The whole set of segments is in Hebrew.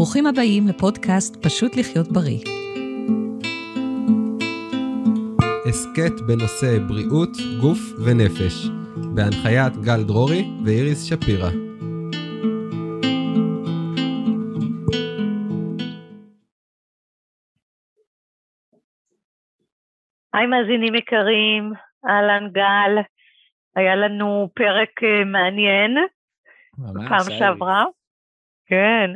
ברוכים הבאים לפודקאסט פשוט לחיות בריא. הסכת בנושא בריאות, גוף ונפש, בהנחיית גל דרורי ואיריס שפירא. היי מאזינים יקרים, אהלן גל, היה לנו פרק uh, מעניין, ממש, פעם שעברה. כן,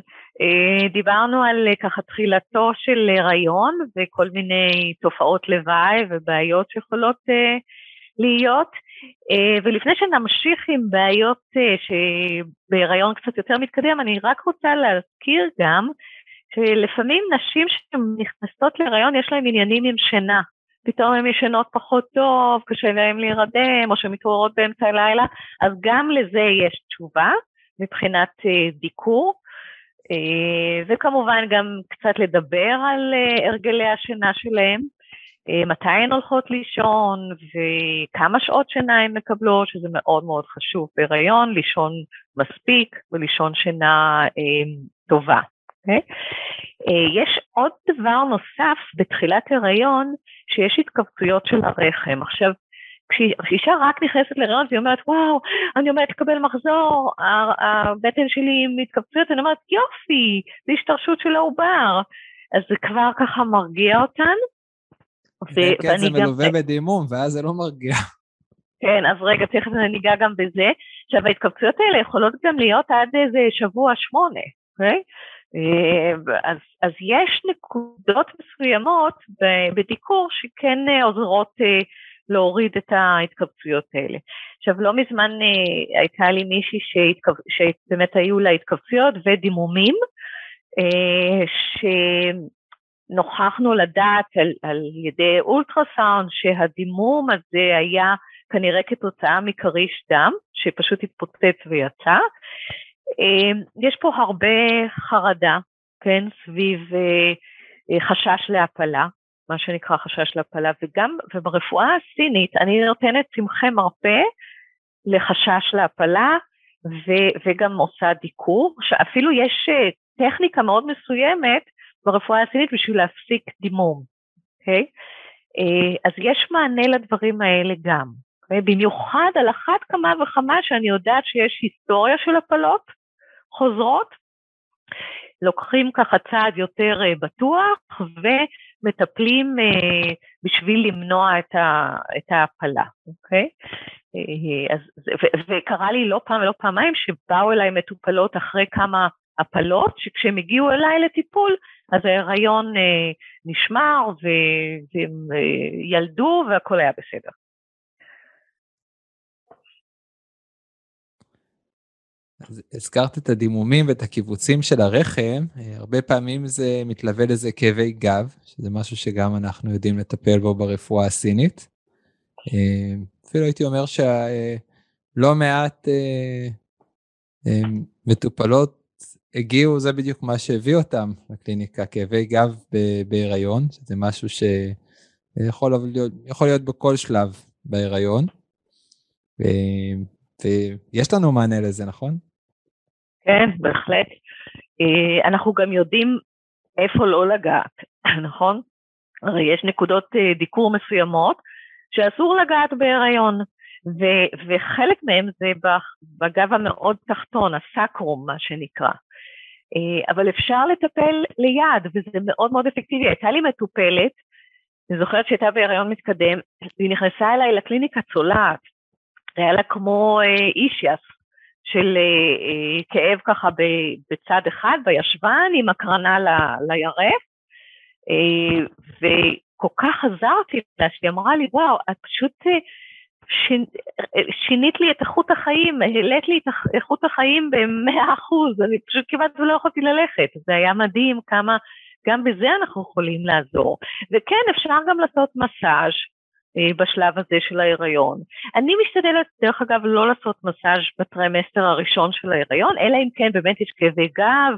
דיברנו על uh, ככה תחילתו של הריון וכל מיני תופעות לוואי ובעיות שיכולות להיות, ולפני שנמשיך עם בעיות שבהיריון קצת יותר מתקדם, אני רק רוצה להזכיר גם שלפעמים נשים שנכנסות להיריון יש להן עניינים עם שינה. פתאום הן ישנות פחות טוב, קשה להן להירדם, או שהן מתעוררות באמצע הלילה, אז גם לזה יש תשובה מבחינת דיקור, וכמובן גם קצת לדבר על uh, הרגלי השינה שלהן, uh, מתי הן הולכות לישון וכמה שעות שינה הן מקבלות, שזה מאוד מאוד חשוב בהיריון, לישון מספיק ולישון שינה טובה. Okay? אוקיי? יש עוד דבר נוסף בתחילת הריון, שיש התכווצויות של הרחם. עכשיו, כשאישה רק נכנסת להיריון והיא אומרת, וואו, אני עומדת לקבל מחזור, הבטן שלי עם התכווצויות, אני אומרת, יופי, זה השתרשות של העובר. אז זה כבר ככה מרגיע אותן. כן, זה מלווה בדימום, ואז זה לא מרגיע. כן, אז רגע, תכף אני ניגע גם בזה. עכשיו, ההתכווצויות האלה יכולות גם להיות עד איזה שבוע שמונה, אוקיי? אה, אז, אז יש נקודות מסוימות בדיקור שכן אה, עוזרות אה, להוריד את ההתכווצויות האלה. עכשיו, לא מזמן הייתה לי מישהי שבאמת היו לה התכווצויות ודימומים, שנוכחנו לדעת על, על ידי אולטרסאונד שהדימום הזה היה כנראה כתוצאה מכריש דם, שפשוט התפוצץ ויצא, אמ, יש פה הרבה חרדה, כן, סביב אה, אה, חשש להפלה, מה שנקרא חשש להפלה, וגם, וברפואה הסינית אני נותנת צמחי מרפא לחשש להפלה, ו, וגם עושה דיקור, שאפילו יש אה, טכניקה מאוד מסוימת ברפואה הסינית בשביל להפסיק דימום, אוקיי? Okay? אז יש מענה לדברים האלה גם. במיוחד על אחת כמה וכמה שאני יודעת שיש היסטוריה של הפלות חוזרות, לוקחים ככה צעד יותר uh, בטוח ומטפלים uh, בשביל למנוע את, ה, את ההפלה, אוקיי? Uh, אז, ו, וקרה לי לא פעם ולא פעמיים שבאו אליי מטופלות אחרי כמה הפלות, שכשהם הגיעו אליי לטיפול, אז ההיריון uh, נשמר והם uh, ילדו והכל היה בסדר. הזכרת את הדימומים ואת הקיבוצים של הרחם, אה, הרבה פעמים זה מתלווה לזה כאבי גב, שזה משהו שגם אנחנו יודעים לטפל בו ברפואה הסינית. אה, אפילו הייתי אומר שלא אה, מעט מטופלות הגיעו, זה בדיוק מה שהביא אותם לקליניקה, כאבי גב בהיריון, שזה משהו שיכול להיות, להיות בכל שלב בהיריון. ויש לנו מענה לזה, נכון? כן, בהחלט. אה, אנחנו גם יודעים איפה לא לגעת, נכון? הרי יש נקודות אה, דיקור מסוימות שאסור לגעת בהיריון, ו- וחלק מהם זה בגב המאוד תחתון, הסקרום, מה שנקרא. אה, אבל אפשר לטפל ליד, וזה מאוד מאוד אפקטיבי. הייתה לי מטופלת, אני זוכרת שהייתה בהיריון מתקדם, והיא נכנסה אליי לקליניקה צולעת, היה לה כמו אישיאס, של אה, אה, כאב ככה בצד אחד, בישבן, עם הקרנה ל, לירך, אה, וכל כך עזרתי לה, שהיא אמרה לי, וואו, את פשוט שינית לי את איכות החיים, העלית לי את איכות החיים במאה אחוז, אני פשוט כמעט לא יכולתי ללכת, זה היה מדהים כמה, גם בזה אנחנו יכולים לעזור. וכן, אפשר גם לעשות מסאז' בשלב הזה של ההיריון. אני משתדלת, דרך אגב, לא לעשות מסאז' בטרמסטר הראשון של ההיריון, אלא אם כן באמת יש כאבי גב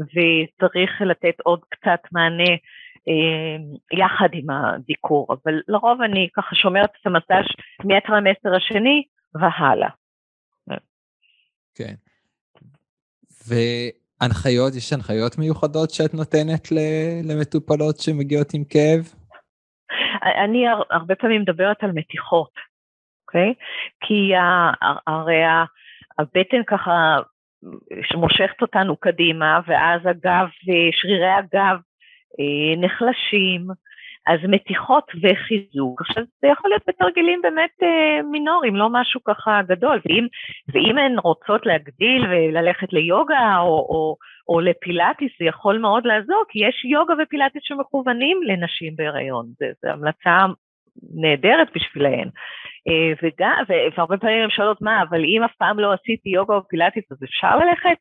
וצריך לתת עוד קצת מענה אה, יחד עם הדיקור, אבל לרוב אני ככה שומרת את המסאז' מהטרמסטר השני והלאה. כן. ו... הנחיות, יש הנחיות מיוחדות שאת נותנת למטופלות שמגיעות עם כאב? אני הרבה פעמים מדברת על מתיחות, אוקיי? כי הרי הבטן ככה שמושכת אותנו קדימה, ואז הגב, שרירי הגב אה, נחלשים, אז מתיחות וחיזוק. עכשיו, זה יכול להיות בתרגילים באמת אה, מינוריים, לא משהו ככה גדול. ואם, ואם הן רוצות להגדיל וללכת ליוגה או, או, או לפילאטיס, זה יכול מאוד לעזור, כי יש יוגה ופילאטיס שמכוונים לנשים בהיריון. זו המלצה נהדרת בשבילהן. אה, וגם, והרבה פעמים הן שואלות מה, אבל אם אף פעם לא עשיתי יוגה או פילאטיס, אז אפשר ללכת?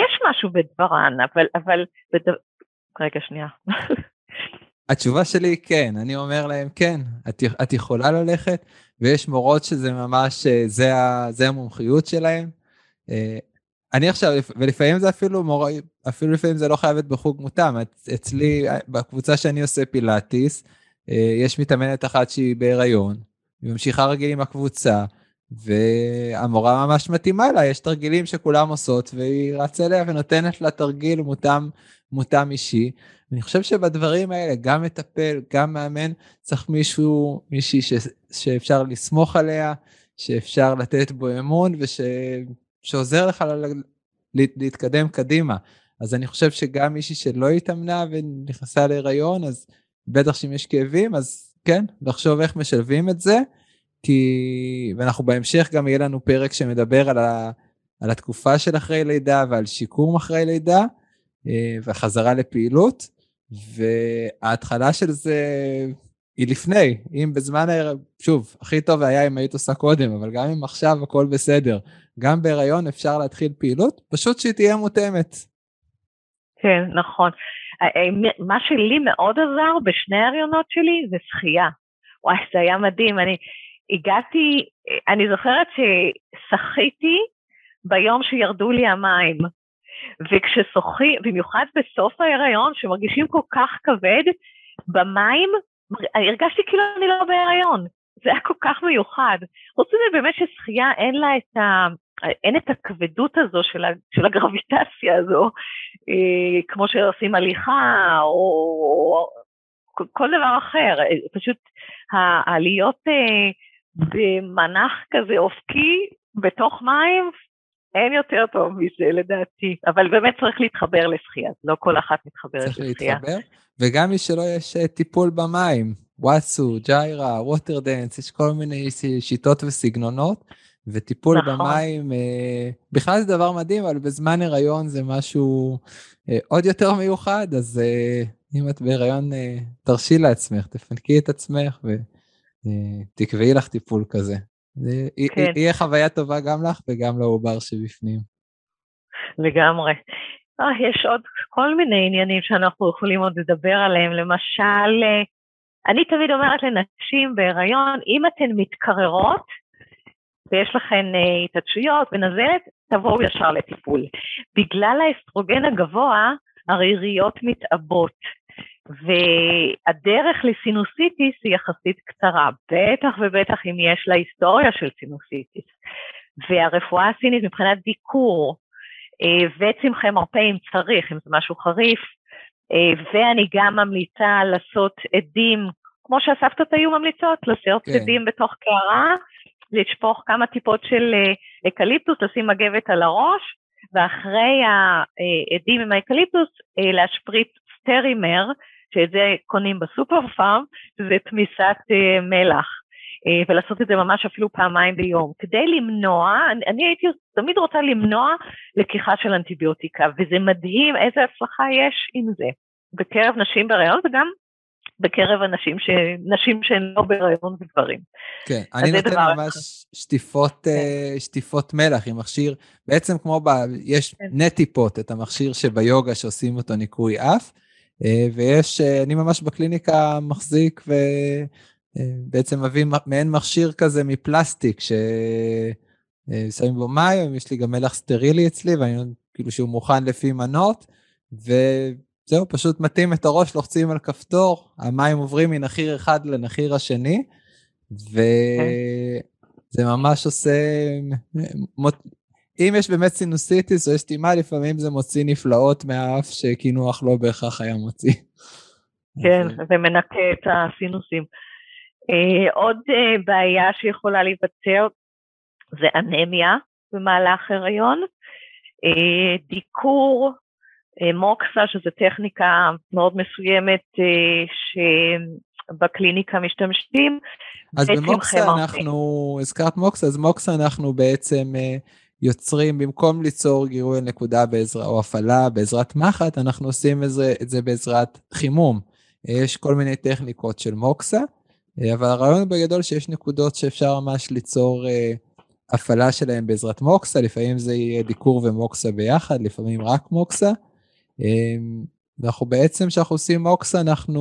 יש משהו בדברן, אבל, אבל, בד... רגע, שנייה. התשובה שלי היא כן, אני אומר להם כן, את, את יכולה ללכת, ויש מורות שזה ממש, אה, זה, ה, זה המומחיות שלהם. אה, אני עכשיו, ולפעמים זה אפילו מורה, אפילו לפעמים זה לא חייבת בחוג מותאם, אצלי, בקבוצה שאני עושה פילאטיס, יש מתאמנת אחת שהיא בהיריון, היא ממשיכה רגיל עם הקבוצה, והמורה ממש מתאימה לה, יש תרגילים שכולם עושות, והיא רצה אליה ונותנת לה תרגיל מותאם, מותאם אישי. אני חושב שבדברים האלה, גם מטפל, גם מאמן, צריך מישהו, מישהי ש, שאפשר לסמוך עליה, שאפשר לתת בו אמון, ושעוזר לך ל, ל, להתקדם קדימה. אז אני חושב שגם מישהי שלא התאמנה ונכנסה להיריון, אז בטח שאם יש כאבים, אז כן, לחשוב איך משלבים את זה, כי, ואנחנו בהמשך גם יהיה לנו פרק שמדבר על, ה, על התקופה של אחרי לידה ועל שיקום אחרי לידה, אה, והחזרה לפעילות, וההתחלה של זה היא לפני, אם בזמן, שוב, הכי טוב היה אם היית עושה קודם, אבל גם אם עכשיו הכל בסדר, גם בהיריון אפשר להתחיל פעילות, פשוט שהיא תהיה מותאמת. כן, נכון. אה, אה, מה שלי מאוד עזר בשני ההריונות שלי זה שחייה. וואי, זה היה מדהים. אני הגעתי, אני זוכרת ששחיתי ביום שירדו לי המים. וכששוחים, במיוחד בסוף ההיריון, שמרגישים כל כך כבד, במים הרגשתי כאילו אני לא בהיריון. זה היה כל כך מיוחד. חוץ מזה באמת ששחייה אין לה את ה... אין את הכבדות הזו של, של הגרביטציה הזו, אה, כמו שעושים הליכה או, או כל דבר אחר, אה, פשוט העליות אה, במנח כזה אופקי בתוך מים, אין יותר טוב מזה לדעתי, אבל באמת צריך להתחבר לשחייה, לא כל אחת מתחברת לשחייה. צריך להתחבר, וגם מי שלא יש טיפול במים, וואטסו, ג'הרה, water dance, יש כל מיני שיטות וסגנונות. וטיפול נכון. במים, אה, בכלל זה דבר מדהים, אבל בזמן הריון זה משהו אה, עוד יותר מיוחד, אז אה, אם את בהריון, אה, תרשי לעצמך, תפנקי את עצמך ותקבעי אה, לך טיפול כזה. זה כן. יהיה חוויה טובה גם לך וגם לעובר שבפנים. לגמרי. אה, יש עוד כל מיני עניינים שאנחנו יכולים עוד לדבר עליהם, למשל, אה, אני תמיד אומרת לנשים בהיריון, אם אתן מתקררות, ויש לכן uh, התעדשויות ונזלת, תבואו ישר לטיפול. בגלל האסטרוגן הגבוה, הריריות מתעבות, והדרך לסינוסיטיס היא יחסית קצרה, בטח ובטח אם יש לה היסטוריה של סינוסיטיס. והרפואה הסינית מבחינת דיקור uh, וצמחי מרפא אם צריך, אם זה משהו חריף, uh, ואני גם ממליצה לעשות אדים, כמו שהסבתות היו ממליצות, לעשות כן. אדים בתוך קערה, לשפוך כמה טיפות של אה, אקליפטוס, לשים מגבת על הראש, ואחרי האדים עם האקליפטוס אה, להשפריץ Sterimar, שאת זה קונים בסופר פארם, שזה תמיסת אה, מלח. ולעשות את זה ממש אפילו פעמיים ביום, כדי למנוע, אני, אני הייתי תמיד רוצה למנוע לקיחה של אנטיביוטיקה, וזה מדהים איזה הצלחה יש עם זה, בקרב נשים בהריון וגם בקרב אנשים, ש... נשים שהן לא בהיריון וגברים. כן, אני נותן ממש שטיפות, כן. uh, שטיפות מלח עם מכשיר, בעצם כמו ב... יש כן. נטיפות, את המכשיר שביוגה שעושים אותו ניקוי אף, uh, ויש, uh, אני ממש בקליניקה מחזיק ובעצם מביא מעין מכשיר כזה מפלסטיק, ששמים בו מים, יש לי גם מלח סטרילי אצלי, ואני כאילו שהוא מוכן לפי מנות, ו... זהו, פשוט מתאים את הראש, לוחצים על כפתור, המים עוברים מנחיר אחד לנחיר השני, וזה ממש עושה, אם יש באמת סינוסיטיס או יש סתימה, לפעמים זה מוציא נפלאות מהאף שקינוח לא בהכרח היה מוציא. כן, זה מנקה את הסינוסים. אה, עוד אה, בעיה שיכולה להיווצר זה אנמיה במהלך הריון, אה, דיקור, מוקסה, שזו טכניקה מאוד מסוימת שבקליניקה משתמשים. אז במוקסה אנחנו, הזכרת מוקסה, אז מוקסה אנחנו בעצם יוצרים, במקום ליצור גירוי נקודה בעזרה, או הפעלה בעזרת מחט, אנחנו עושים את זה, את זה בעזרת חימום. יש כל מיני טכניקות של מוקסה, אבל הרעיון בגדול שיש נקודות שאפשר ממש ליצור אה, הפעלה שלהם בעזרת מוקסה, לפעמים זה יהיה דיקור ומוקסה ביחד, לפעמים רק מוקסה. אה, ואנחנו בעצם, כשאנחנו עושים מוקסה, אנחנו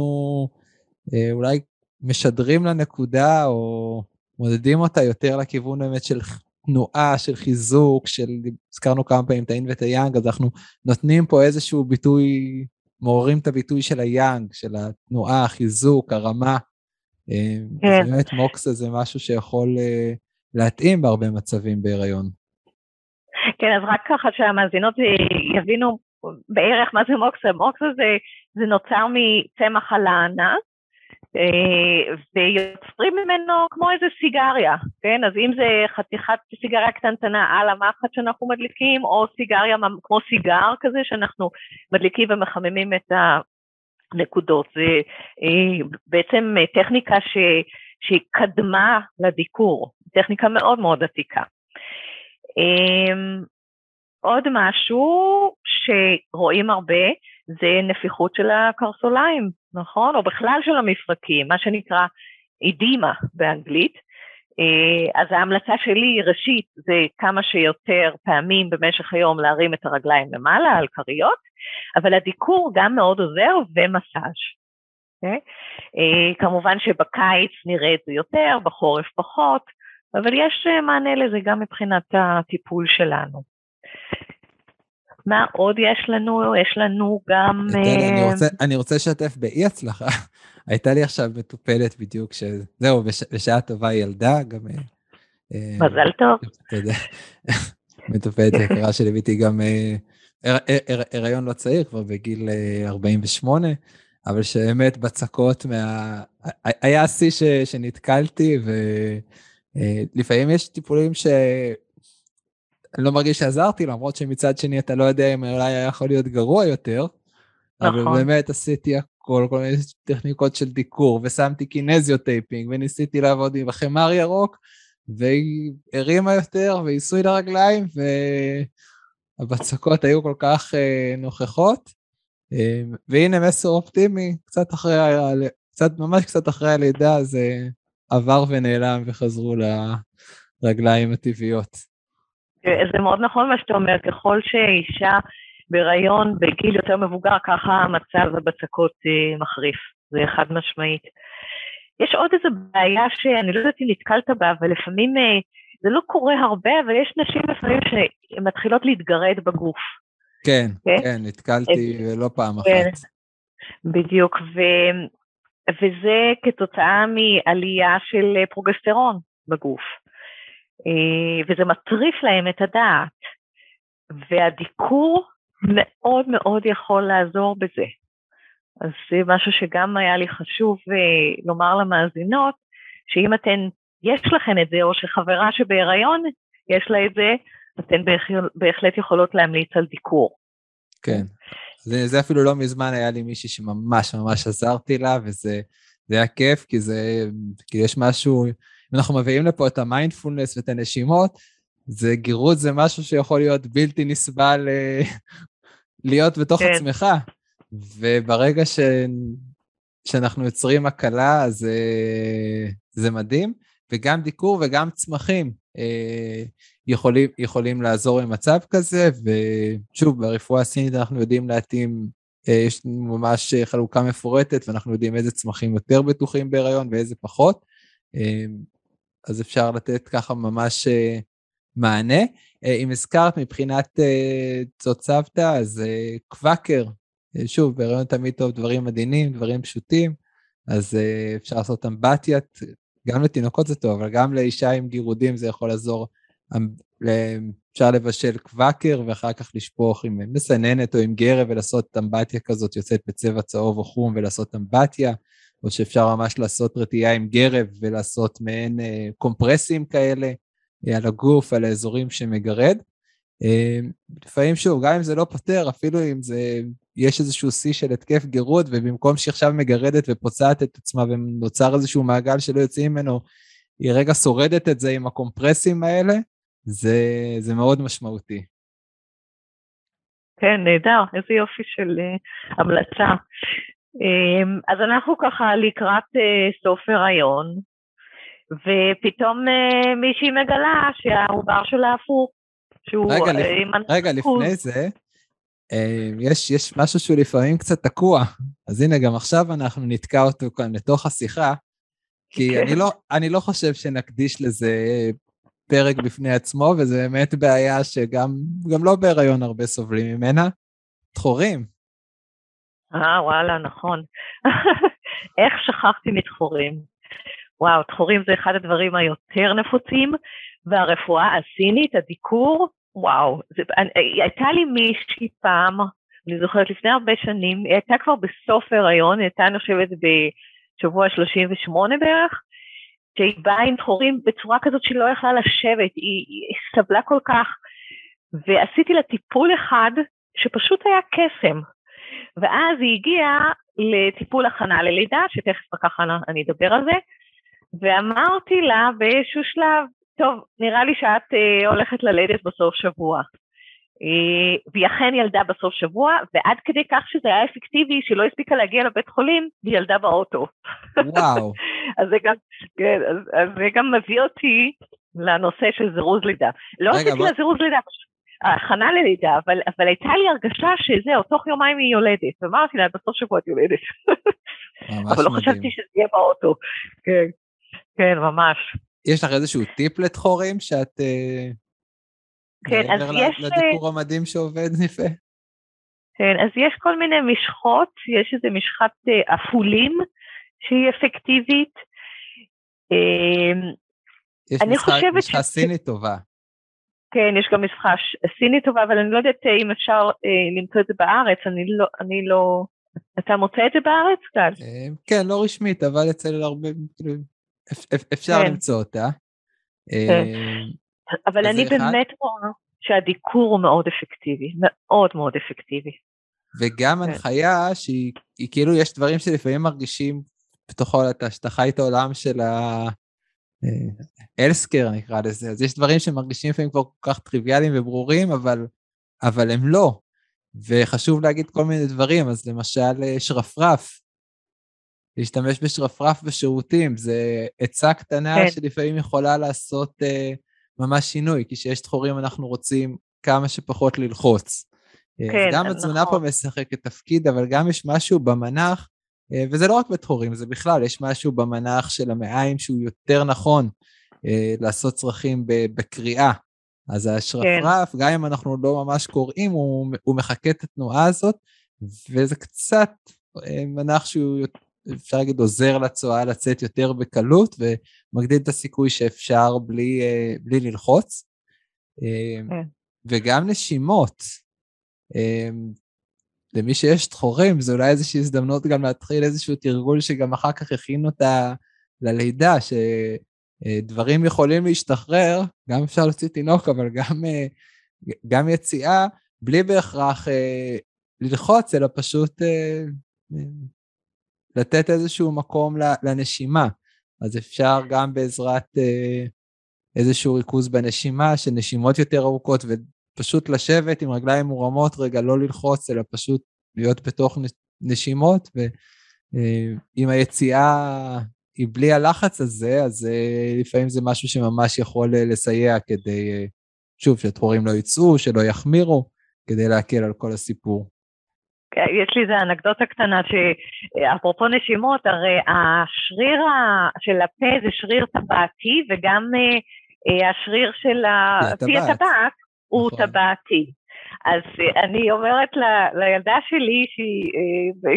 אה, אולי משדרים לנקודה, או מודדים אותה יותר לכיוון באמת של תנועה, של חיזוק, של, הזכרנו כמה פעמים את האין ואת היאנג, אז אנחנו נותנים פה איזשהו ביטוי, מעוררים את הביטוי של היאנג, של התנועה, החיזוק, הרמה. אה, כן. באמת מוקסה זה משהו שיכול אה, להתאים בהרבה מצבים בהיריון. כן, אז רק ככה שהמאזינות יבינו בערך מה זה מוקסה. מוקסה זה, זה נוצר מצמח הלענה, אה, ויוצרים ממנו כמו איזה סיגריה, כן? אז אם זה חתיכת סיגריה קטנטנה על המחט שאנחנו מדליקים, או סיגריה כמו סיגר כזה שאנחנו מדליקים ומחממים את הנקודות. זה אה, בעצם טכניקה ש, שקדמה לדיקור, טכניקה מאוד מאוד עתיקה. עוד משהו שרואים הרבה זה נפיחות של הקרסוליים, נכון? או בכלל של המפרקים, מה שנקרא אידימה באנגלית. אה, אז ההמלצה שלי, ראשית, זה כמה שיותר פעמים במשך היום להרים את הרגליים למעלה על כריות, אבל הדיקור גם מאוד עוזר ומסאז'. Okay? אוקיי? אה, כמובן שבקיץ נראה את זה יותר, בחורף פחות, אבל יש אה, מענה לזה גם מבחינת הטיפול שלנו. מה עוד יש לנו? יש לנו גם... אני אה, רוצה, אני רוצה לשתף באי הצלחה. הייתה לי עכשיו מטופלת בדיוק, שזהו, בש, בשעה טובה היא ילדה, גם... אה, אה, מזל טוב. מטופלת יקרה שליוויתי גם הריון לא צעיר, כבר בגיל 48, אבל שבאמת בצקות מה... היה שיא שנתקלתי, ולפעמים יש טיפולים ש... אני לא מרגיש שעזרתי, למרות שמצד שני אתה לא יודע אם אולי היה יכול להיות גרוע יותר. נכון. אבל באמת עשיתי הכל, כל מיני טכניקות של דיקור, ושמתי Kinesio taping, וניסיתי לעבוד עם החמר ירוק, והיא הרימה יותר, ועיסוי לרגליים, והבצקות היו כל כך uh, נוכחות. Uh, והנה מסר אופטימי, קצת אחרי, קצת, ממש קצת אחרי הלידה, זה עבר ונעלם וחזרו לרגליים הטבעיות. זה מאוד נכון מה שאתה אומר, ככל שאישה בהיריון בגיל יותר מבוגר, ככה המצב הבצקות אה, מחריף, זה חד משמעית. יש עוד איזו בעיה שאני לא יודעת אם נתקלת בה, אבל לפעמים אה, זה לא קורה הרבה, אבל יש נשים לפעמים שמתחילות להתגרד בגוף. כן, כן, כן נתקלתי את... לא פעם כן, אחת. בדיוק, ו... וזה כתוצאה מעלייה של פרוגסטרון בגוף. אה, וזה מטריף להם את הדעת. והדיקור מאוד מאוד יכול לעזור בזה. אז זה משהו שגם היה לי חשוב אה, לומר למאזינות, שאם אתן, יש לכן את זה, או שחברה שבהיריון יש לה את זה, אתן בהחלט יכולות להמליץ על דיקור. כן, זה, זה אפילו לא מזמן היה לי מישהי שממש ממש עזרתי לה, וזה היה כיף, כי זה, כי יש משהו אם אנחנו מביאים לפה את המיינדפולנס ואת הנשימות, זה גירות זה משהו שיכול להיות בלתי נסבל אה, להיות בתוך כן. עצמך. וברגע ש... שאנחנו יוצרים הקלה, אז אה, זה מדהים. וגם דיקור וגם צמחים אה, יכולים, יכולים לעזור במצב כזה, ושוב, ברפואה הסינית אנחנו יודעים להתאים, יש ממש חלוקה מפורטת, ואנחנו יודעים איזה צמחים יותר בטוחים בהיריון ואיזה פחות. אז אפשר לתת ככה ממש uh, מענה. Uh, אם הזכרת מבחינת צות סבתא, אז קוואקר, שוב, בהריון תמיד טוב דברים עדינים, דברים פשוטים, אז אפשר לעשות אמבטיית, גם לתינוקות זה טוב, אבל גם לאישה עם גירודים זה יכול לעזור. אפשר לבשל קוואקר ואחר כך לשפוך עם מסננת או עם גרב ולעשות אמבטיה כזאת יוצאת בצבע צהוב או חום ולעשות אמבטיה, או שאפשר ממש לעשות רטייה עם גרב ולעשות מעין אה, קומפרסים כאלה אה, על הגוף, על האזורים שמגרד. אה, לפעמים שוב, גם אם זה לא פותר, אפילו אם זה, יש איזשהו שיא של התקף גירוד, ובמקום שהיא עכשיו מגרדת ופוצעת את עצמה ונוצר איזשהו מעגל שלא יוצאים ממנו, היא רגע שורדת את זה עם הקומפרסים האלה, זה, זה מאוד משמעותי. כן, נהדר, איזה יופי של uh, המלצה. Um, אז אנחנו ככה לקראת uh, סוף הריון, ופתאום uh, מישהי מגלה שהעובר שלה הפוך, שהוא... רגע, לפ... רגע לפני זה, יש, יש משהו שהוא לפעמים קצת תקוע, אז הנה, גם עכשיו אנחנו נתקע אותו כאן לתוך השיחה, כי כן. אני, לא, אני לא חושב שנקדיש לזה פרק בפני עצמו, וזה באמת בעיה שגם לא בהיריון הרבה סובלים ממנה. דחורים. אה, וואלה, נכון. איך שכחתי מדחורים? וואו, דחורים זה אחד הדברים היותר נפוצים, והרפואה הסינית, הדיקור, וואו. זה, אני, הייתה לי מישהי פעם, אני זוכרת לפני הרבה שנים, היא הייתה כבר בסוף ההיריון, היא הייתה, אני חושבת, בשבוע 38 בערך, שהיא באה עם דחורים בצורה כזאת שהיא לא יכלה לשבת, היא, היא סבלה כל כך, ועשיתי לה טיפול אחד שפשוט היה קסם. ואז היא הגיעה לטיפול הכנה ללידה, שתכף ככה אני אדבר על זה, ואמרתי לה באיזשהו שלב, טוב, נראה לי שאת אה, הולכת ללדת בסוף שבוע. אה, והיא אכן ילדה בסוף שבוע, ועד כדי כך שזה היה אפקטיבי, שהיא לא הספיקה להגיע לבית חולים, היא ילדה באוטו. וואו. אז, זה גם, כן, אז, אז זה גם מביא אותי לנושא של זירוז לידה. לא עשיתי לה זירוז לידה, הכנה ללידה, אבל, אבל הייתה לי הרגשה שזהו, תוך יומיים היא יולדת. ואמרתי לה, בסוף שבוע את יולדת. אבל לא מדהים. חשבתי שזה יהיה באוטו. כן, כן, ממש. יש לך איזשהו טיפ לתחורים שאת... אה, כן, אז יש... לדיקור המדהים שעובד יפה. כן, אז יש כל מיני משחות, יש איזה משחת אה, אפולים שהיא אפקטיבית. יש משחה. סינית טובה. כן, יש גם משחה סינית טובה, אבל אני לא יודעת אה, אם אפשר אה, למצוא את זה בארץ, אני לא, אני לא... אתה מוצא את זה בארץ, גל? כן, לא רשמית, אבל אצל הרבה, כאילו, אפשר כן. למצוא אותה. כן. אבל אני באמת רואה שהדיקור הוא מאוד אפקטיבי, מאוד מאוד אפקטיבי. וגם כן. הנחיה שהיא כאילו, יש דברים שלפעמים מרגישים בתוכו, שאתה חי את העולם של ה... אלסקר נקרא לזה, אז יש דברים שמרגישים לפעמים כבר כל כך טריוויאליים וברורים, אבל, אבל הם לא. וחשוב להגיד כל מיני דברים, אז למשל אה, שרפרף, להשתמש בשרפרף בשירותים, זה עצה קטנה כן. שלפעמים יכולה לעשות uh, ממש שינוי, כי כשיש דחורים אנחנו רוצים כמה שפחות ללחוץ. אה, כן, אז גם התזונה נכון. פה משחקת תפקיד, אבל גם יש משהו במנח, וזה לא רק בתחורים, זה בכלל, יש משהו במנח של המעיים שהוא יותר נכון אה, לעשות צרכים בקריאה. אז השרפרף, כן. גם אם אנחנו לא ממש קוראים, הוא, הוא מחקה את התנועה הזאת, וזה קצת מנח שהוא אפשר להגיד, עוזר לצואה לצאת יותר בקלות ומגדיל את הסיכוי שאפשר בלי, אה, בלי ללחוץ. אה, כן. וגם נשימות. אה, למי שיש דחורים, זה אולי איזושהי הזדמנות גם להתחיל איזשהו תרגול שגם אחר כך יכין אותה ללידה, שדברים יכולים להשתחרר, גם אפשר להוציא תינוק, אבל גם, גם יציאה, בלי בהכרח ללחוץ, אלא פשוט לתת איזשהו מקום לנשימה. אז אפשר גם בעזרת אה, איזשהו ריכוז בנשימה, של נשימות יותר ארוכות, ופשוט לשבת עם רגליים מורמות, רגע לא ללחוץ, אלא פשוט להיות בתוך נשימות, ואם אה, היציאה היא בלי הלחץ הזה, אז אה, לפעמים זה משהו שממש יכול אה, לסייע כדי, שוב, שהתחורים לא יצאו, שלא יחמירו, כדי להקל על כל הסיפור. יש לי איזה אנקדוטה קטנה שאפרופו נשימות, הרי השריר של הפה זה שריר טבעתי וגם השריר של פי הטבעת הוא נכון. טבעתי. אז אה, אני אומרת ל, לילדה שלי שהיא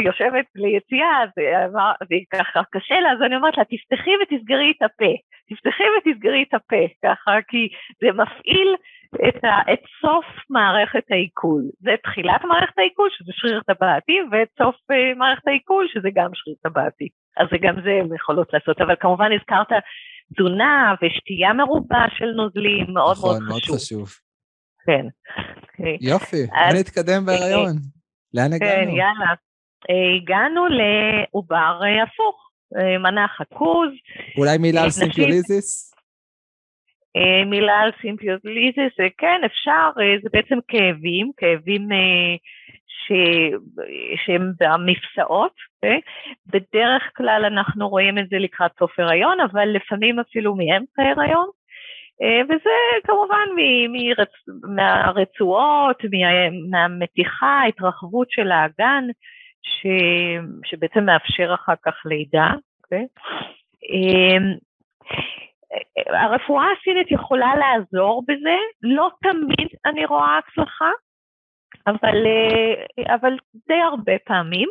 יושבת ליציאה, והיא ככה קשה לה, אז אני אומרת לה, תפתחי ותסגרי את הפה. תפתחי ותסגרי את הפה, ככה, כי זה מפעיל את, ה, את סוף מערכת העיכול. זה תחילת מערכת העיכול, שזה שריר טבעתי, ואת סוף uh, מערכת העיכול, שזה גם שריר טבעתי. אז זה גם זה הן יכולות לעשות, אבל כמובן הזכרת תזונה ושתייה מרובה של נוזלים, מאוד נכון, מאוד חשוב. מאוד חשוב. כן. יופי, אז- בוא נתקדם בהיריון. לאן כן, הגענו? יאללה. אה, הגענו לעובר אה, הפוך, אה, מנח עכוז, אולי מילה על סימפיזיוליזיס? אה, מילה על סימפיזיוליזיס, אה, כן, אפשר, אה, זה בעצם כאבים, כאבים אה, ש... שהם במפשעות? בדרך כלל אנחנו רואים את זה לקראת סוף הריון, אבל לפעמים אפילו מאמצע הריון, אה, וזה כמובן מרצ... מהרצועות, מה... מהמתיחה, ההתרחבות של האגן, ש... שבעצם מאפשר אחר כך לידה? אה, הרפואה הסינית יכולה לעזור בזה, לא תמיד אני רואה הצלחה, אבל, אה, אבל די הרבה פעמים.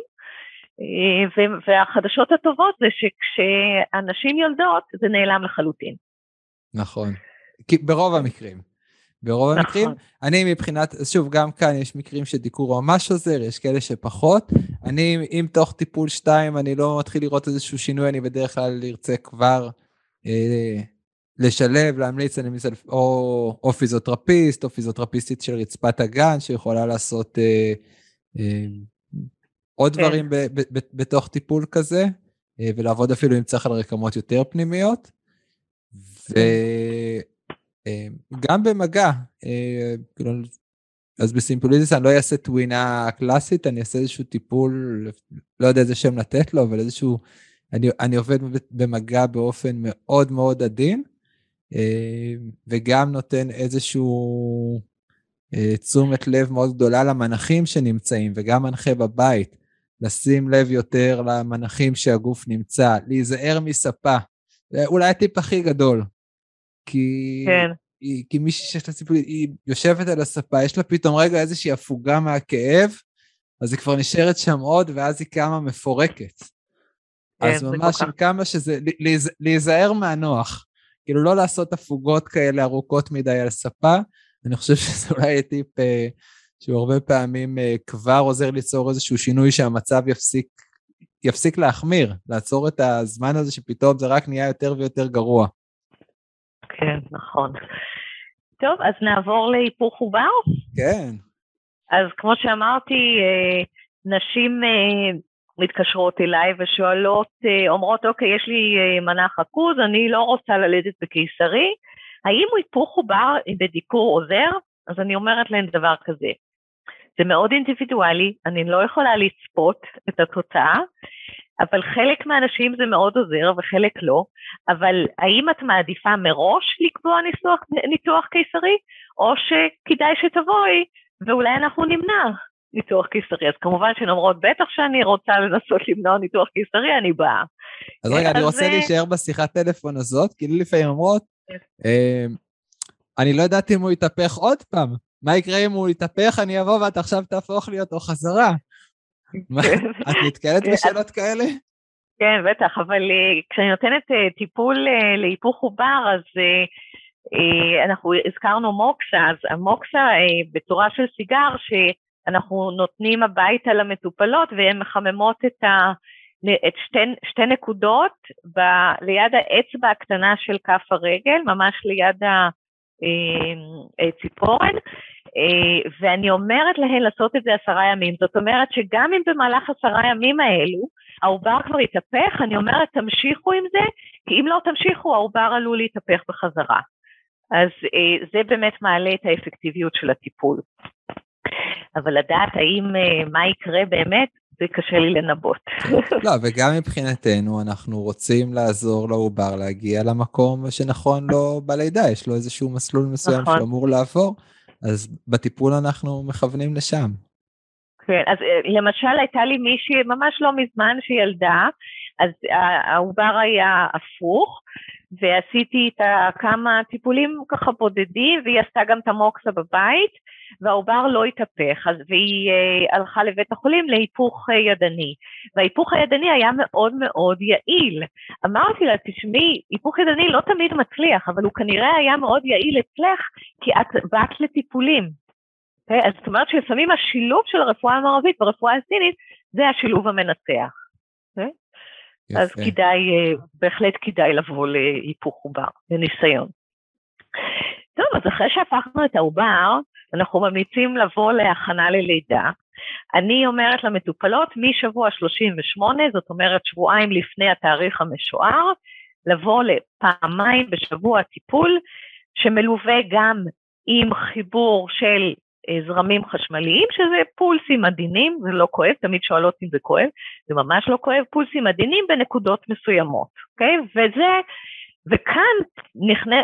אה, והחדשות הטובות זה שכשאנשים יולדות זה נעלם לחלוטין. נכון. ברוב המקרים. ברוב המקרים, נכון. אני מבחינת, שוב, גם כאן יש מקרים שדיקור ממש עוזר, יש כאלה שפחות. אני, אם תוך טיפול 2 אני לא מתחיל לראות איזשהו שינוי, אני בדרך כלל ארצה כבר אה, לשלב, להמליץ, אני על או, או פיזיותרפיסט, או פיזיותרפיסטית של רצפת הגן, שיכולה לעשות אה, אה, עוד כן. דברים ב, ב, ב, בתוך טיפול כזה, אה, ולעבוד אפילו אם צריך על רקמות יותר פנימיות. וגם במגע, אה, כאילו, אז בסימפוליזיס אני לא אעשה טווינה קלאסית, אני אעשה איזשהו טיפול, לא יודע איזה שם לתת לו, אבל איזשהו, אני, אני עובד במגע באופן מאוד מאוד עדין, אה, וגם נותן איזשהו אה, תשומת לב מאוד גדולה למנחים שנמצאים, וגם מנחה בבית, לשים לב יותר למנחים שהגוף נמצא, להיזהר מספה. אולי הטיפ הכי גדול. כי, כן. היא, כי מישהי שיש לה סיפור, היא יושבת על הספה, יש לה פתאום רגע איזושהי הפוגה מהכאב, אז היא כבר נשארת שם עוד, ואז היא קמה מפורקת. כן, אז ממש עם כמה שזה, להיז- להיזהר מהנוח. כאילו לא לעשות הפוגות כאלה ארוכות מדי על ספה, אני חושב שזה אולי טיפ אה, שהוא הרבה פעמים אה, כבר עוזר ליצור איזשהו שינוי שהמצב יפסיק, יפסיק להחמיר, לעצור את הזמן הזה שפתאום זה רק נהיה יותר ויותר גרוע. כן, נכון. טוב, אז נעבור להיפוך עובר. כן, אז כמו שאמרתי, אה, נשים אה, מתקשרות אליי ושואלות, אה, אומרות, אוקיי, יש לי מנה חכוז, אני לא רוצה ללדת בקיסרי, האם היפוך עובר בדיקור עוזר? אז אני אומרת להן דבר כזה, זה מאוד אינדיבידואלי, אני לא יכולה לצפות את התוצאה, אבל חלק מהאנשים זה מאוד עוזר וחלק לא, אבל האם את מעדיפה מראש לקבוע ניסוח, ניתוח קיסרי, או שכדאי שתבואי ואולי אנחנו נמנע ניתוח קיסרי. אז כמובן שהן אומרות, בטח שאני רוצה לנסות למנוע ניתוח קיסרי, אני באה. אז רגע, אני רוצה להישאר בשיחת טלפון הזאת, כי לי לפעמים אומרות, כן. אה, אני לא יודעת אם הוא יתהפך עוד פעם. מה יקרה אם הוא יתהפך, אני אבוא ואת עכשיו תהפוך לי אותו חזרה. מה, כן. את נתקלת כן, בשאלות כאלה? כן, בטח, אבל uh, כשאני נותנת uh, טיפול uh, להיפוך עובר, אז אנחנו הזכרנו מוקסה, אז המוקסה uh, בצורה של סיגר, שאנחנו נותנים הביתה למטופלות והן מחממות את, ה, את שתי, שתי נקודות ב, ליד האצבע הקטנה של כף הרגל, ממש ליד הציפורן, ואני אומרת להן לעשות את זה עשרה ימים. זאת אומרת שגם אם במהלך עשרה ימים האלו, העובר כבר התהפך, אני אומרת תמשיכו עם זה, כי אם לא תמשיכו העובר עלול להתהפך בחזרה. אז אה, זה באמת מעלה את האפקטיביות של הטיפול. אבל לדעת האם, אה, מה יקרה באמת, זה קשה לי לנבאות. לא, וגם מבחינתנו אנחנו רוצים לעזור לעובר להגיע למקום שנכון לו בלידה, יש לו איזשהו מסלול מסוים נכון. שאמור לעבור, אז בטיפול אנחנו מכוונים לשם. כן, אז אה, למשל הייתה לי מישהי ממש לא מזמן שילדה, אז ה- העובר היה הפוך, ועשיתי איתה כמה טיפולים ככה בודדים, והיא עשתה גם את המוקסה בבית, והעובר לא התהפך, אז והיא אה, הלכה לבית החולים להיפוך אה, ידני. וההיפוך הידני היה מאוד מאוד יעיל. אמרתי לה, תשמעי, היפוך ידני לא תמיד מצליח, אבל הוא כנראה היה מאוד יעיל אצלך, כי את באת לטיפולים. Okay? אוקיי? אז זאת אומרת שלפעמים השילוב של הרפואה המערבית והרפואה הסינית, זה השילוב המנצח. יפה. אז כדאי, אה, בהחלט כדאי לבוא להיפוך עובר, לניסיון. טוב, אז אחרי שהפכנו את העובר, אנחנו ממליצים לבוא להכנה ללידה. אני אומרת למטופלות משבוע 38, זאת אומרת שבועיים לפני התאריך המשוער, לבוא לפעמיים בשבוע טיפול, שמלווה גם עם חיבור של זרמים חשמליים, שזה פולסים עדינים, זה לא כואב, תמיד שואלות אם זה כואב, זה ממש לא כואב, פולסים עדינים בנקודות מסוימות, אוקיי? וזה, וכאן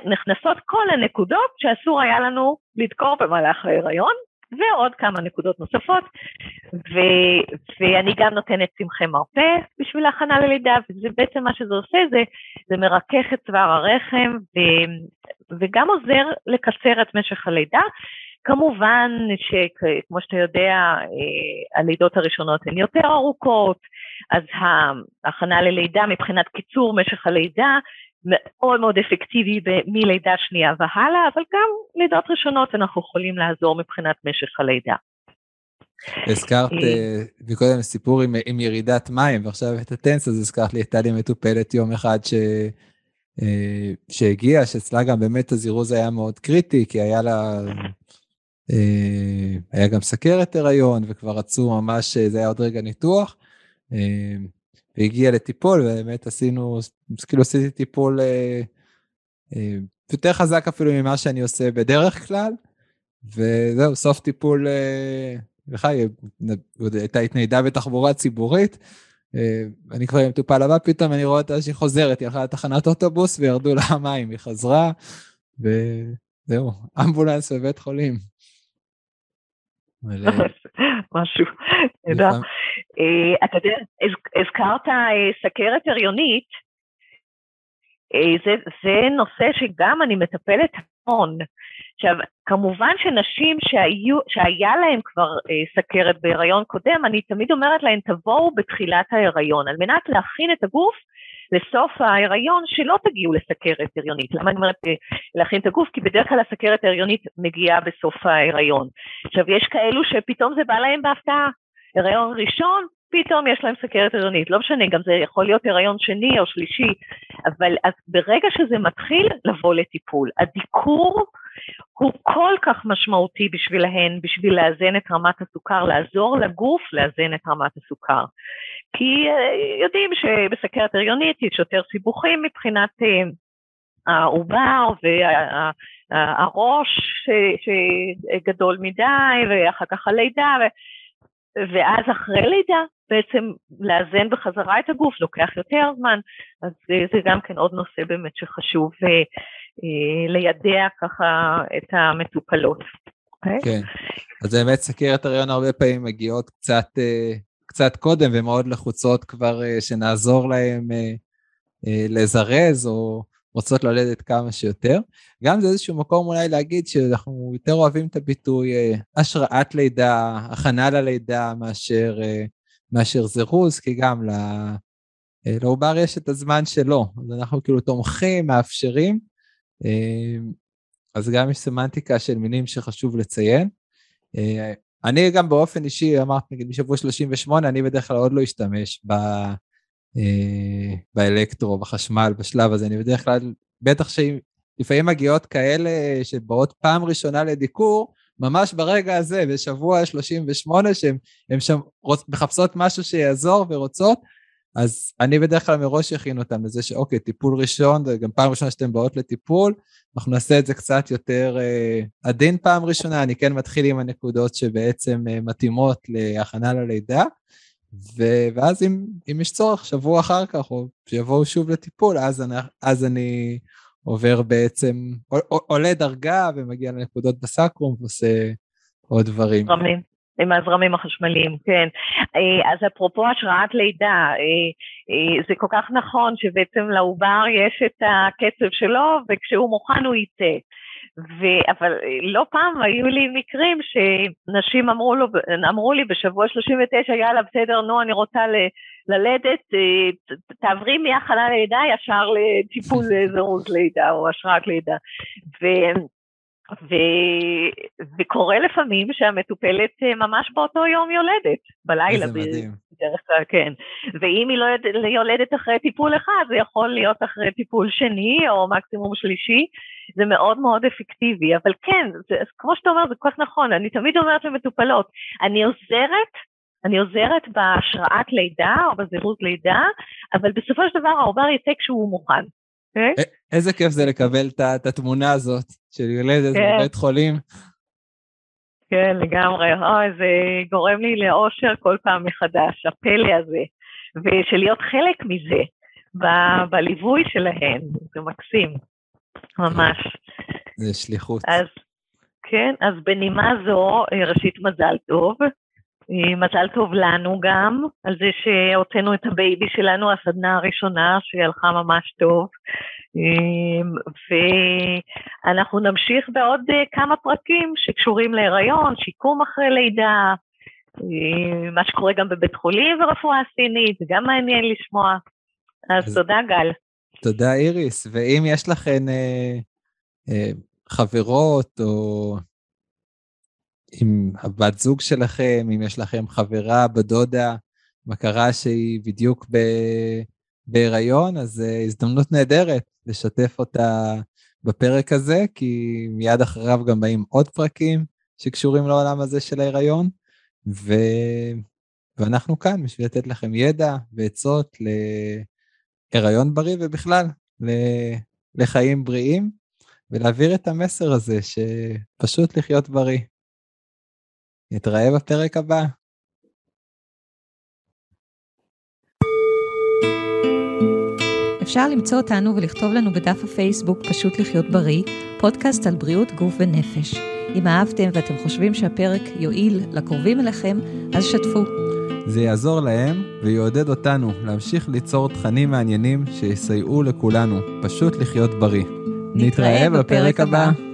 נכנסות כל הנקודות שאסור היה לנו לדקור במהלך ההיריון, ועוד כמה נקודות נוספות, ו, ואני גם נותנת צמחי מרפא בשביל הכנה ללידה, וזה בעצם מה שזה עושה, זה, זה מרכך את צוואר הרחם, ו, וגם עוזר לקצר את משך הלידה, כמובן שכמו שאתה יודע, אה, הלידות הראשונות הן יותר ארוכות, אז ההכנה ללידה מבחינת קיצור משך הלידה מאוד מאוד אפקטיבי מלידה שנייה והלאה, אבל גם לידות ראשונות אנחנו יכולים לעזור מבחינת משך הלידה. הזכרת מקודם אה, סיפור עם, עם ירידת מים, ועכשיו את הטנס, אז הזכרת לי, הייתה לי מטופלת יום אחד ש... אה, שהגיעה, שאצלה גם באמת הזירוז היה מאוד קריטי, כי היה לה אה, היה גם סכרת הריון, וכבר רצו ממש, אה, זה היה עוד רגע ניתוח. אה, והגיע לטיפול, ובאמת עשינו, כאילו עשיתי טיפול יותר חזק אפילו ממה שאני עושה בדרך כלל. וזהו, סוף טיפול, לך הייתה התניידה בתחבורה ציבורית. אני כבר עם מטופל הבא, פתאום אני רואה אותה שהיא חוזרת, היא הלכה לתחנת אוטובוס וירדו לה המים, היא חזרה, וזהו, אמבולנס בבית חולים. משהו, תודה. אה, אתה יודע, הזכרת אה, סכרת הריונית, אה, זה, זה נושא שגם אני מטפלת המון. עכשיו, כמובן שנשים שהיו, שהיה להן כבר אה, סכרת בהיריון קודם, אני תמיד אומרת להן, תבואו בתחילת ההיריון, על מנת להכין את הגוף לסוף ההיריון, שלא תגיעו לסכרת הריונית. למה אני אומרת אה, להכין את הגוף? כי בדרך כלל הסכרת ההריונית מגיעה בסוף ההיריון. עכשיו, יש כאלו שפתאום זה בא להם בהפתעה. הריון ראשון, פתאום יש להם סכרת הריונית, לא משנה, גם זה יכול להיות הריון שני או שלישי, אבל אז ברגע שזה מתחיל, לבוא לטיפול. הדיקור הוא כל כך משמעותי בשבילהן, בשביל לאזן את רמת הסוכר, לעזור לגוף לאזן את רמת הסוכר. כי אה, יודעים שבסכרת הריונית יש יותר סיבוכים מבחינת אה, העובר והראש שגדול מדי, ואחר כך הלידה, ואז אחרי לידה בעצם לאזן בחזרה את הגוף לוקח יותר זמן, אז זה גם כן עוד נושא באמת שחשוב אה, לידע ככה את המטופלות. Okay? אוקיי? כן, אז באמת סכרת הריון הרבה פעמים מגיעות קצת, קצת קודם ומאוד לחוצות כבר שנעזור להם לזרז או רוצות ללדת כמה שיותר. גם זה איזשהו מקום אולי להגיד שאנחנו יותר אוהבים את הביטוי השראת לידה, הכנה ללידה, מאשר מאשר זירוז, כי גם אה, לעובר יש את הזמן שלו, אז אנחנו כאילו תומכים, מאפשרים, אז גם יש סמנטיקה של מילים שחשוב לציין. אה, אני גם באופן אישי, אמרת נגיד בשבוע 38, אני בדרך כלל עוד לא אשתמש ב, באלקטרו, בחשמל, בשלב הזה, אני בדרך כלל, בטח שלפעמים מגיעות כאלה שבאות פעם ראשונה לדיקור, ממש ברגע הזה, בשבוע 38, שהן מחפשות משהו שיעזור ורוצות, אז אני בדרך כלל מראש אכין אותם לזה שאוקיי, טיפול ראשון, זה גם פעם ראשונה שאתן באות לטיפול, אנחנו נעשה את זה קצת יותר אה, עדין פעם ראשונה, אני כן מתחיל עם הנקודות שבעצם אה, מתאימות להכנה ללידה, ו- ואז אם, אם יש צורך, שבוע אחר כך, או שיבואו שוב לטיפול, אז אני, אז אני עובר בעצם, עולה דרגה ומגיע לנקודות בסקרום ועושה עוד דברים. עם הזרמים החשמליים, כן. אה, אז אפרופו השראת לידה, אה, אה, זה כל כך נכון שבעצם לעובר יש את הקצב שלו, וכשהוא מוכן הוא יצא. ו... אבל לא פעם היו לי מקרים שנשים אמרו, לו, אמרו לי בשבוע 39, יאללה, בסדר, נו, אני רוצה ל... ללדת, תעברי מהכנה לידה ישר לטיפול זירוז לידה או השראת לידה. ו... ו... וקורה לפעמים שהמטופלת אה, ממש באותו יום יולדת, בלילה. איזה מדהים. בדרך כלל, כן. ואם היא לא יולדת אחרי טיפול אחד, זה יכול להיות אחרי טיפול שני או מקסימום שלישי, זה מאוד מאוד אפקטיבי. אבל כן, זה, כמו שאתה אומר, זה כל כך נכון, אני תמיד אומרת למטופלות, אני עוזרת אני עוזרת בהשראת לידה או בזירוז לידה, אבל בסופו של דבר העובר יצא כשהוא מוכן. אוקיי? איזה כיף זה לקבל את התמונה הזאת של ילדת כן. בבית חולים. כן, לגמרי. אוי, זה גורם לי לאושר כל פעם מחדש, הפלא הזה. ושלהיות חלק מזה, ב- בליווי שלהן, זה מקסים, ממש. זה שליחות. אז כן, אז בנימה זו, ראשית מזל טוב. אה, מזל טוב לנו גם, על זה שהוצאנו את ה baby שלנו, הסדנה הראשונה, שהיא הלכה ממש טוב. אה, ואנחנו נמשיך בעוד אה, כמה פרקים שקשורים להיריון, שיקום אחרי לידה, מה שקורה גם בבית חולים ורפואה סינית, זה גם מעניין לשמוע. אז, אז תודה, גל. תודה, איריס. ואם יש לכן אה, אה, חברות או עם הבת זוג שלכם, אם יש לכם חברה, בדודה, מכרה שהיא בדיוק ב... בהיריון, אז uh, הזדמנות נהדרת לשתף אותה בפרק הזה, כי מיד אחריו גם באים עוד פרקים שקשורים לעולם הזה של ההיריון, ו... ואנחנו כאן בשביל לתת לכם ידע ועצות להיריון בריא ובכלל ל... לחיים בריאים, ולהעביר את המסר הזה שפשוט לחיות בריא. נתראה בפרק הבא. אפשר למצוא אותנו ולכתוב לנו בדף הפייסבוק פשוט לחיות בריא, פודקאסט על בריאות גוף ונפש. אם אהבתם ואתם חושבים שהפרק יועיל לקרובים אליכם, אז שתפו. זה יעזור להם ויעודד אותנו להמשיך ליצור תכנים מעניינים שיסייעו לכולנו פשוט לחיות בריא. נתראה בפרק הבא. הבא.